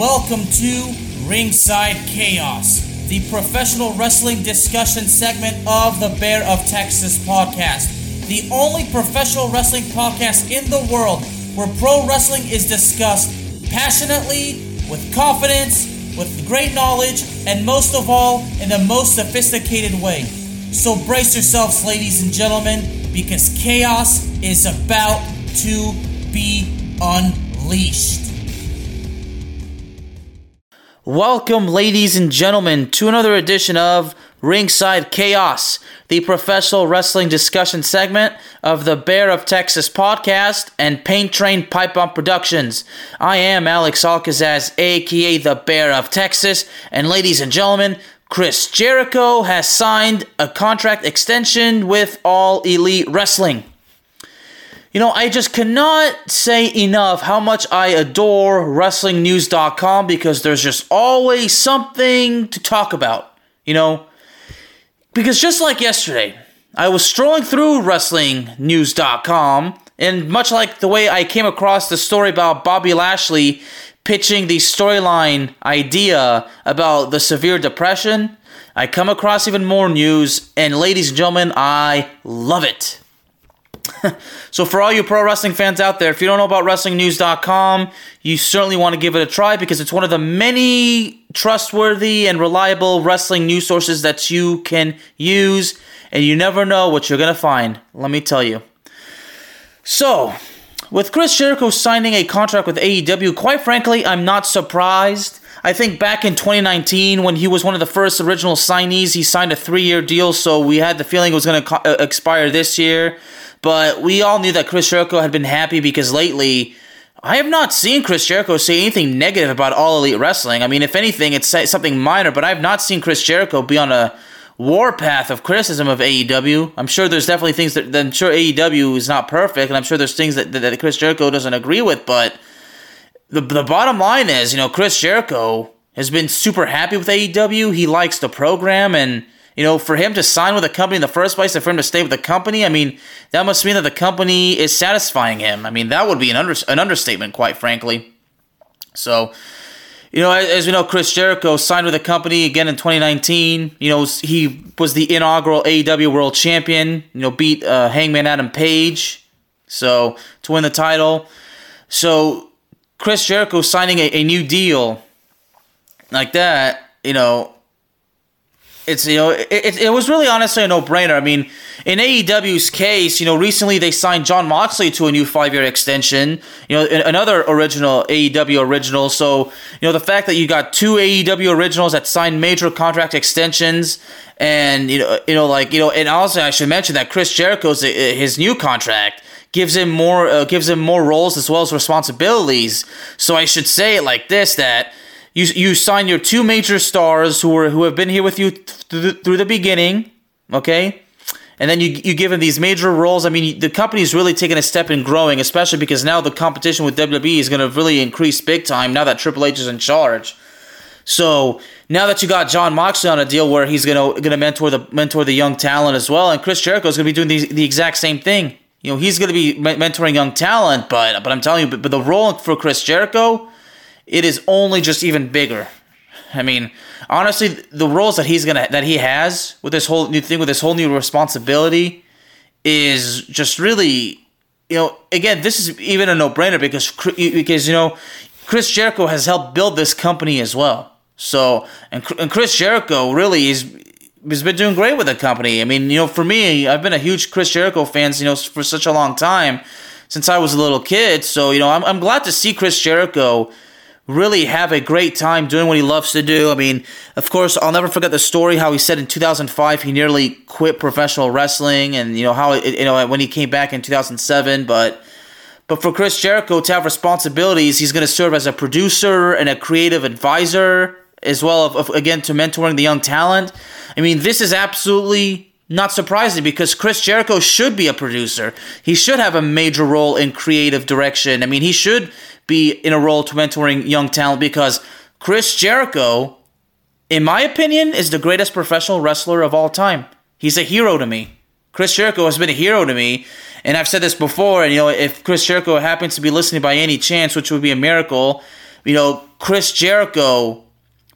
Welcome to Ringside Chaos, the professional wrestling discussion segment of the Bear of Texas podcast. The only professional wrestling podcast in the world where pro wrestling is discussed passionately, with confidence, with great knowledge, and most of all, in the most sophisticated way. So brace yourselves, ladies and gentlemen, because chaos is about to be unleashed. Welcome, ladies and gentlemen, to another edition of Ringside Chaos, the professional wrestling discussion segment of the Bear of Texas podcast and Paint Train Pipe Bomb Productions. I am Alex Alcazaz, aka the Bear of Texas, and ladies and gentlemen, Chris Jericho has signed a contract extension with All Elite Wrestling. You know, I just cannot say enough how much I adore WrestlingNews.com because there's just always something to talk about. You know, because just like yesterday, I was strolling through WrestlingNews.com, and much like the way I came across the story about Bobby Lashley pitching the storyline idea about the severe depression, I come across even more news, and ladies and gentlemen, I love it. so for all you pro wrestling fans out there, if you don't know about WrestlingNews.com, you certainly want to give it a try because it's one of the many trustworthy and reliable wrestling news sources that you can use, and you never know what you're gonna find. Let me tell you. So, with Chris Jericho signing a contract with AEW, quite frankly, I'm not surprised. I think back in 2019, when he was one of the first original signees, he signed a three year deal, so we had the feeling it was going to co- uh, expire this year. But we all knew that Chris Jericho had been happy because lately, I have not seen Chris Jericho say anything negative about All Elite Wrestling. I mean, if anything, it's something minor, but I have not seen Chris Jericho be on a warpath of criticism of AEW. I'm sure there's definitely things that, I'm sure AEW is not perfect, and I'm sure there's things that, that, that Chris Jericho doesn't agree with, but the, the bottom line is, you know, Chris Jericho has been super happy with AEW. He likes the program, and you know, for him to sign with a company in the first place and for him to stay with the company, I mean, that must mean that the company is satisfying him. I mean, that would be an, under, an understatement, quite frankly. So, you know, as we know, Chris Jericho signed with the company again in 2019. You know, he was the inaugural AEW World Champion. You know, beat uh, Hangman Adam Page, so to win the title. So, Chris Jericho signing a, a new deal like that, you know, it's you know it, it, was really honestly a no-brainer. I mean in aew's case you know recently they signed Jon moxley to a new five-year extension you know another original aew original. So you know the fact that you got two aew originals that signed major contract extensions and you know you know like you know and also i should mention that chris jericho's uh, his new contract gives him more uh, gives him more roles as well as responsibilities. So i should say it like this that you you sign your two major stars who are who have been here with you through the, through the beginning, okay? And then you you give them these major roles. I mean, the company's really taken a step in growing, especially because now the competition with WWE is going to really increase big time now that Triple H is in charge. So now that you got Jon Moxley on a deal where he's gonna gonna mentor the mentor the young talent as well, and Chris Jericho is gonna be doing the, the exact same thing. You know, he's gonna be mentoring young talent, but but I'm telling you, but, but the role for Chris Jericho it is only just even bigger. I mean, honestly, the roles that he's gonna that he has with this whole new thing with this whole new responsibility is just really, you know, again, this is even a no brainer because because you know, Chris Jericho has helped build this company as well. So and and Chris Jericho really is has been doing great with the company. I mean, you know, for me, I've been a huge Chris Jericho fan, you know, for such a long time since I was a little kid. So you know, I'm I'm glad to see Chris Jericho really have a great time doing what he loves to do. I mean, of course, I'll never forget the story how he said in 2005 he nearly quit professional wrestling, and you know how it, you know when he came back in 2007. But but for Chris Jericho to have responsibilities, he's going to serve as a producer and a creative advisor, as well of, of again to mentoring the young talent. I mean, this is absolutely not surprising because Chris Jericho should be a producer. He should have a major role in creative direction. I mean, he should be in a role to mentoring young talent because Chris Jericho, in my opinion, is the greatest professional wrestler of all time. He's a hero to me. Chris Jericho has been a hero to me, and I've said this before. And you know, if Chris Jericho happens to be listening by any chance, which would be a miracle, you know, Chris Jericho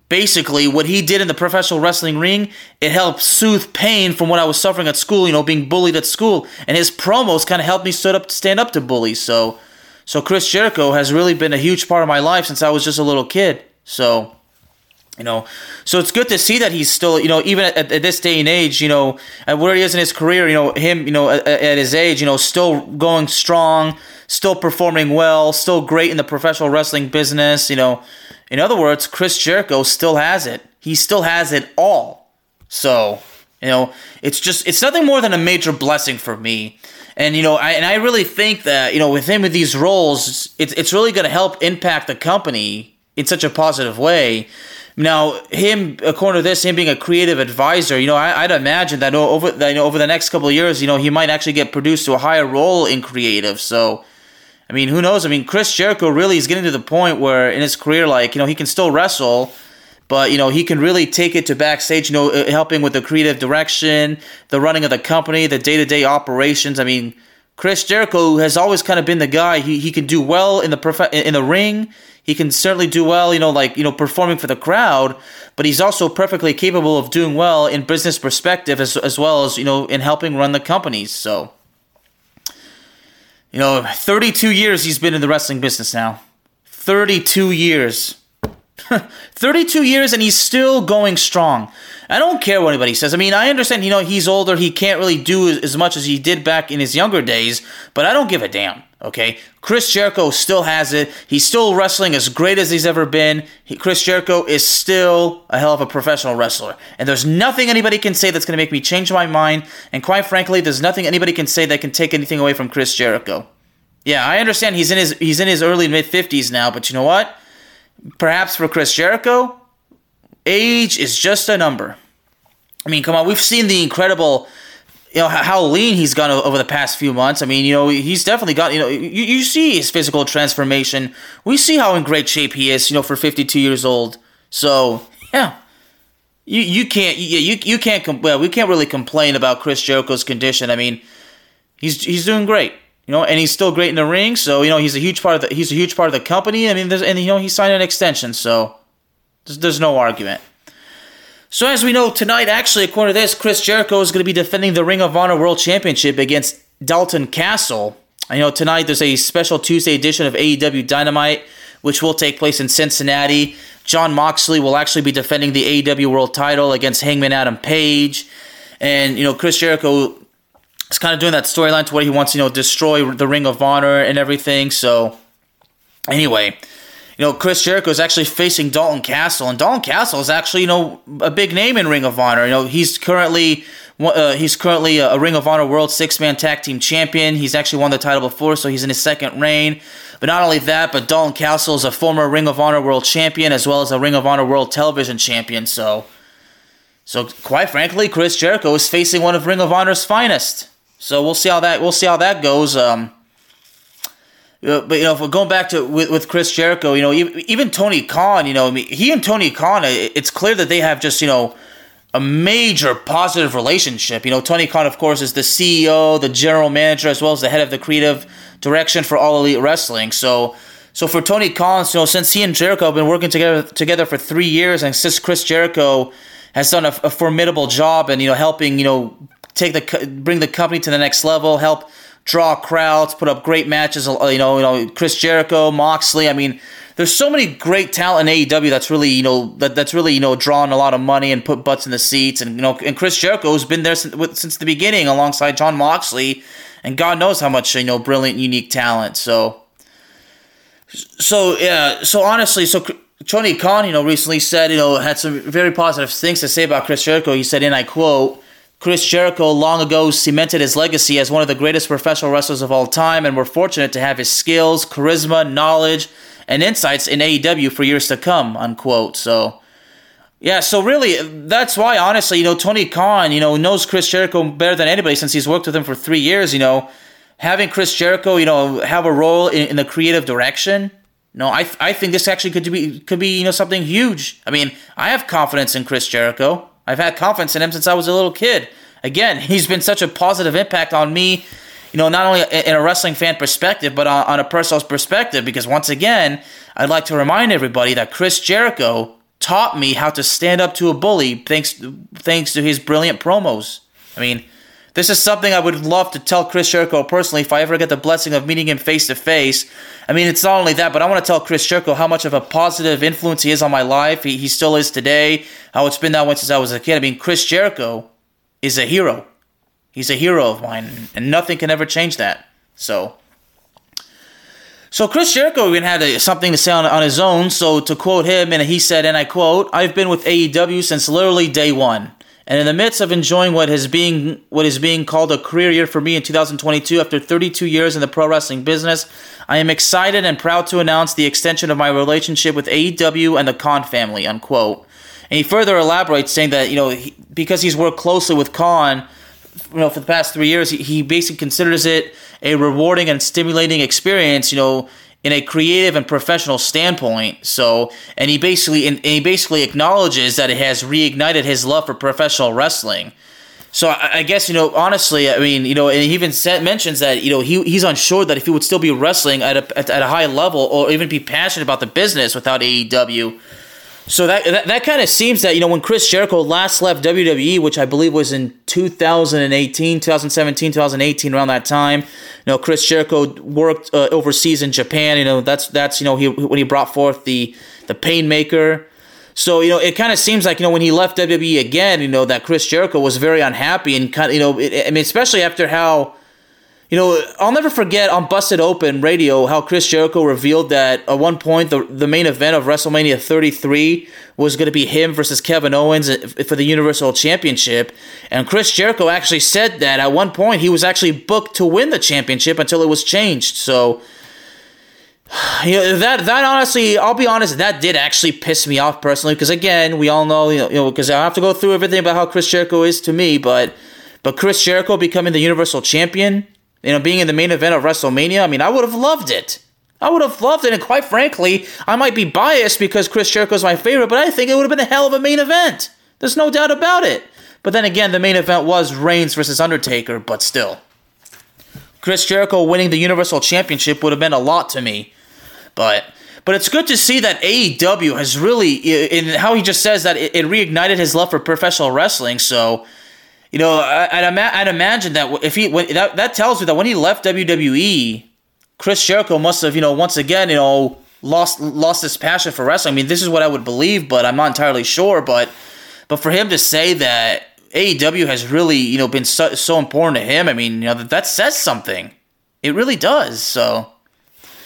basically what he did in the professional wrestling ring it helped soothe pain from what i was suffering at school you know being bullied at school and his promos kind of helped me stood up stand up to bullies so so chris jericho has really been a huge part of my life since i was just a little kid so you know so it's good to see that he's still you know even at, at this day and age you know at where he is in his career you know him you know at, at his age you know still going strong still performing well still great in the professional wrestling business you know in other words, Chris Jericho still has it. He still has it all. So, you know, it's just it's nothing more than a major blessing for me. And you know, I and I really think that you know, with him with these roles, it's it's really going to help impact the company in such a positive way. Now, him according to this, him being a creative advisor, you know, I, would imagine that over that, you know, over the next couple of years, you know, he might actually get produced to a higher role in creative. So, I mean, who knows? I mean, Chris Jericho really is getting to the point where in his career, like, you know, he can still wrestle, but, you know, he can really take it to backstage, you know, uh, helping with the creative direction, the running of the company, the day to day operations. I mean, Chris Jericho has always kind of been the guy. He, he can do well in the prof- in the ring. He can certainly do well, you know, like, you know, performing for the crowd, but he's also perfectly capable of doing well in business perspective as, as well as, you know, in helping run the companies. So, you know, 32 years he's been in the wrestling business now. 32 years. 32 years and he's still going strong. I don't care what anybody says. I mean, I understand, you know, he's older. He can't really do as much as he did back in his younger days, but I don't give a damn, okay? Chris Jericho still has it. He's still wrestling as great as he's ever been. He, Chris Jericho is still a hell of a professional wrestler. And there's nothing anybody can say that's going to make me change my mind. And quite frankly, there's nothing anybody can say that can take anything away from Chris Jericho. Yeah, I understand he's in his he's in his early mid 50s now, but you know what? Perhaps for Chris Jericho, age is just a number. I mean, come on, we've seen the incredible you know how lean he's gone over the past few months. I mean, you know, he's definitely got you know you, you see his physical transformation. We see how in great shape he is, you know, for 52 years old. So, yeah. You you can't you you, you can't well, we can't really complain about Chris Jericho's condition. I mean, he's he's doing great you know, and he's still great in the ring. So you know, he's a huge part of the he's a huge part of the company. I mean, there's and you know he signed an extension, so there's, there's no argument. So as we know tonight, actually, according to this, Chris Jericho is going to be defending the Ring of Honor World Championship against Dalton Castle. I know tonight there's a special Tuesday edition of AEW Dynamite, which will take place in Cincinnati. Jon Moxley will actually be defending the AEW World Title against Hangman Adam Page. And, you know, Chris Jericho He's kind of doing that storyline to where he wants, you know, destroy the Ring of Honor and everything. So, anyway, you know, Chris Jericho is actually facing Dalton Castle, and Dalton Castle is actually, you know, a big name in Ring of Honor. You know, he's currently uh, he's currently a Ring of Honor World Six Man Tag Team Champion. He's actually won the title before, so he's in his second reign. But not only that, but Dalton Castle is a former Ring of Honor World Champion as well as a Ring of Honor World Television Champion. So, so quite frankly, Chris Jericho is facing one of Ring of Honor's finest. So we'll see how that we'll see how that goes. Um, but you know, if we're going back to with, with Chris Jericho, you know, even, Tony Khan, you know, he and Tony Khan, it's clear that they have just you know a major positive relationship. You know, Tony Khan, of course, is the CEO, the general manager, as well as the head of the creative direction for All Elite Wrestling. So. So for Tony Khan, you know, since he and Jericho have been working together together for three years, and since Chris Jericho has done a, a formidable job and you know helping you know take the bring the company to the next level, help draw crowds, put up great matches. Uh, you know, you know Chris Jericho, Moxley. I mean, there's so many great talent in AEW that's really you know that, that's really you know drawing a lot of money and put butts in the seats. And you know, and Chris Jericho's been there since, since the beginning alongside Jon Moxley, and God knows how much you know brilliant, unique talent. So. So yeah, so honestly, so Tony Khan, you know, recently said, you know, had some very positive things to say about Chris Jericho. He said, and I quote, Chris Jericho long ago cemented his legacy as one of the greatest professional wrestlers of all time, and we're fortunate to have his skills, charisma, knowledge, and insights in AEW for years to come. Unquote. So, yeah. So really, that's why, honestly, you know, Tony Khan, you know, knows Chris Jericho better than anybody since he's worked with him for three years. You know, having Chris Jericho, you know, have a role in, in the creative direction. No, I, th- I think this actually could be could be you know something huge. I mean, I have confidence in Chris Jericho. I've had confidence in him since I was a little kid. Again, he's been such a positive impact on me you know, not only in a wrestling fan perspective, but on, a personal perspective. Because once again, I'd like to remind everybody that Chris Jericho taught me how to stand up to a bully thanks thanks to his brilliant promos. I mean, this is something I would love to tell Chris Jericho personally if I ever get the blessing of meeting him face to face. I mean, it's not only that, but I want to tell Chris Jericho how much of a positive influence he is on my life. He, he still is today. How it's been that way since I was a kid. I mean, Chris Jericho is a hero. He's a hero of mine, and nothing can ever change that. So, so Chris Jericho even had a, something to say on, on his own. So to quote him, and he said, and I quote, "I've been with AEW since literally day one." And in the midst of enjoying what is being what is being called a career year for me in 2022, after 32 years in the pro wrestling business, I am excited and proud to announce the extension of my relationship with AEW and the Khan family. Unquote. And he further elaborates, saying that you know he, because he's worked closely with Khan, you know, for the past three years, he, he basically considers it a rewarding and stimulating experience. You know, in a creative and professional standpoint. So, and he basically and he basically acknowledges that it has reignited his love for professional wrestling. So I, guess you know honestly, I mean you know, and he even said, mentions that you know he he's unsure that if he would still be wrestling at a at, at a high level or even be passionate about the business without AEW. So that that, that kind of seems that you know when Chris Jericho last left WWE, which I believe was in 2018, 2017, 2018, around that time. You know, Chris Jericho worked uh, overseas in Japan. You know, that's that's you know he when he brought forth the the Painmaker. So you know, it kind of seems like you know when he left WWE again, you know that Chris Jericho was very unhappy and kind of you know, it, I mean, especially after how you know, I'll never forget on Busted Open Radio how Chris Jericho revealed that at one point the, the main event of WrestleMania 33 was going to be him versus Kevin Owens uh, for the Universal Championship. And Chris Jericho actually said that at one point he was actually booked to win the championship until it was changed. So, you know, that that honestly, I'll be honest, that did actually piss me off personally because again, we all know, you know, because I have to go through everything about how Chris Jericho is to me, but but Chris Jericho becoming the Universal Champion you know, being in the main event of WrestleMania, I mean, I would have loved it. I would have loved it, and quite frankly, I might be biased because Chris Jericho is my favorite, but I think it would have been a hell of a main event. There's no doubt about it. But then again, the main event was Reigns versus Undertaker, but still. Chris Jericho winning the Universal Championship would have meant a lot to me. But but it's good to see that AEW has really, in how he just says that it, it reignited his love for professional wrestling. So you know, I'd, I'd imagine that if he when, that that tells me that when he left WWE, Chris Jericho must have you know once again you know lost lost his passion for wrestling. I mean, this is what I would believe, but I'm not entirely sure. But but for him to say that AEW has really you know been so, so important to him, I mean, you know that, that says something. It really does. So.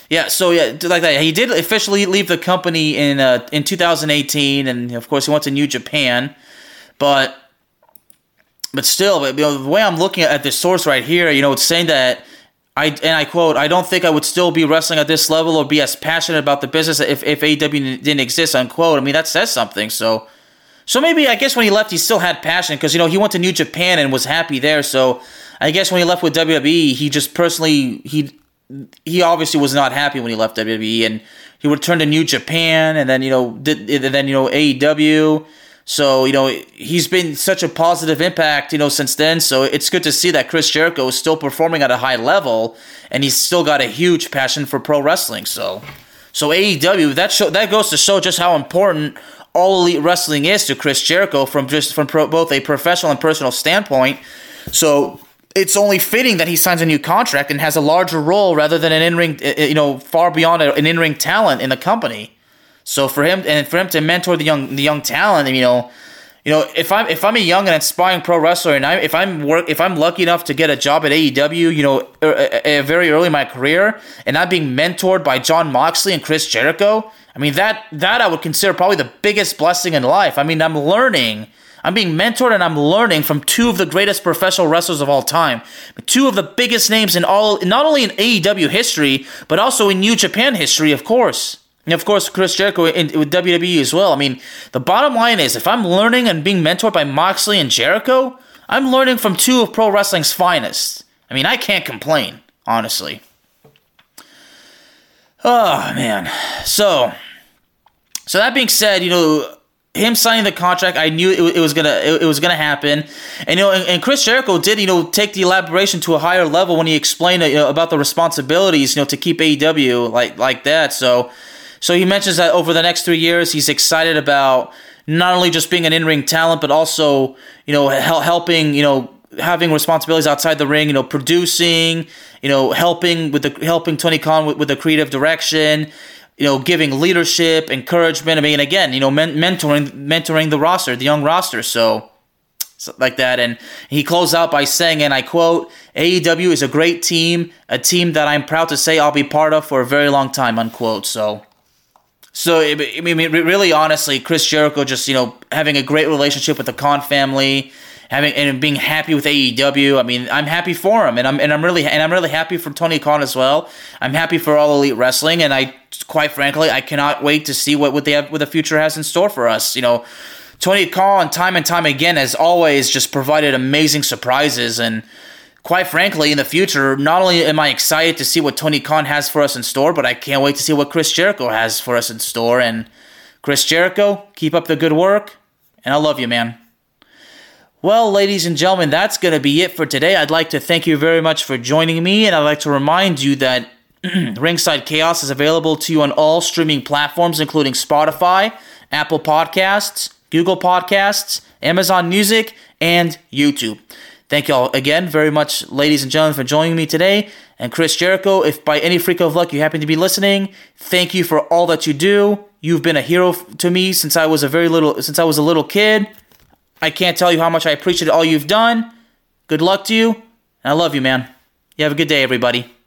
Yeah, so yeah, like that. He did officially leave the company in uh, in 2018, and of course he went to New Japan. But but still, you know, the way I'm looking at this source right here, you know, it's saying that I and I quote, I don't think I would still be wrestling at this level or be as passionate about the business if if AEW didn't exist. Unquote. I mean, that says something. So, so maybe I guess when he left, he still had passion because you know he went to New Japan and was happy there. So I guess when he left with WWE, he just personally he he obviously was not happy when he left WWE and he returned to New Japan and then you know did and then you know AEW so, you know, he's been such a positive impact, you know, since then. So it's good to see that Chris Jericho is still performing at a high level and he's still got a huge passion for pro wrestling. So, so AEW, that show, that goes to show just how important all elite wrestling is to Chris Jericho from just from pro, both a professional and personal standpoint. So, it's only fitting that he signs a new contract and has a larger role rather than an in-ring, eh, eh, you know, far beyond an in-ring talent in the company. So for him and for him to mentor the young the young talent, you know, you know, if I'm if I'm a young and aspiring pro wrestler, and I if I'm work if I'm lucky enough to get a job at AEW, you know, er, a very early in my career, and I'm being mentored by Jon Moxley and Chris Jericho, I mean that that I would consider probably the biggest blessing in life. I mean, I'm learning. I'm being mentored and I'm learning from two of the greatest professional wrestlers of all time. Two of the biggest names in all, not only in AEW history, but also in New Japan history, of course. And of course, Chris Jericho in, with WWE as well. I mean, the bottom line is if I'm learning and being mentored by Moxley and Jericho, I'm learning from two of pro wrestling's finest. I mean, I can't complain, honestly. Oh, man. So, so that being said, you know, him signing the contract, I knew it, it was gonna it, it, was gonna happen, and you know, and, and, Chris Jericho did you know take the elaboration to a higher level when he explained you know, about the responsibilities you know to keep AEW like like that. So, so he mentions that over the next three years, he's excited about not only just being an in ring talent, but also you know helping you know having responsibilities outside the ring, you know, producing, you know, helping with the helping Tony Khan with, with the creative direction, you know, giving leadership, encouragement. I mean, again, you know, men- mentoring mentoring the roster, the young roster. So, so like that, and he closed out by saying, and I quote, "AEW is a great team, a team that I'm proud to say I'll be part of for a very long time." Unquote. So. So I mean, really, honestly, Chris Jericho just you know having a great relationship with the Khan family, having and being happy with AEW. I mean, I'm happy for him, and I'm and I'm really and I'm really happy for Tony Khan as well. I'm happy for all Elite Wrestling, and I quite frankly, I cannot wait to see what what they have, what the future has in store for us. You know, Tony Khan, time and time again, has always just provided amazing surprises and. Quite frankly, in the future, not only am I excited to see what Tony Khan has for us in store, but I can't wait to see what Chris Jericho has for us in store. And Chris Jericho, keep up the good work, and I love you, man. Well, ladies and gentlemen, that's going to be it for today. I'd like to thank you very much for joining me, and I'd like to remind you that Ringside Chaos is available to you on all streaming platforms, including Spotify, Apple Podcasts, Google Podcasts, Amazon Music, and YouTube. Thank you all again very much, ladies and gentlemen, for joining me today. And Chris Jericho, if by any freak of luck you happen to be listening, thank you for all that you do. You've been a hero to me since I was a very little since I was a little kid. I can't tell you how much I appreciate all you've done. Good luck to you. And I love you, man. You have a good day, everybody.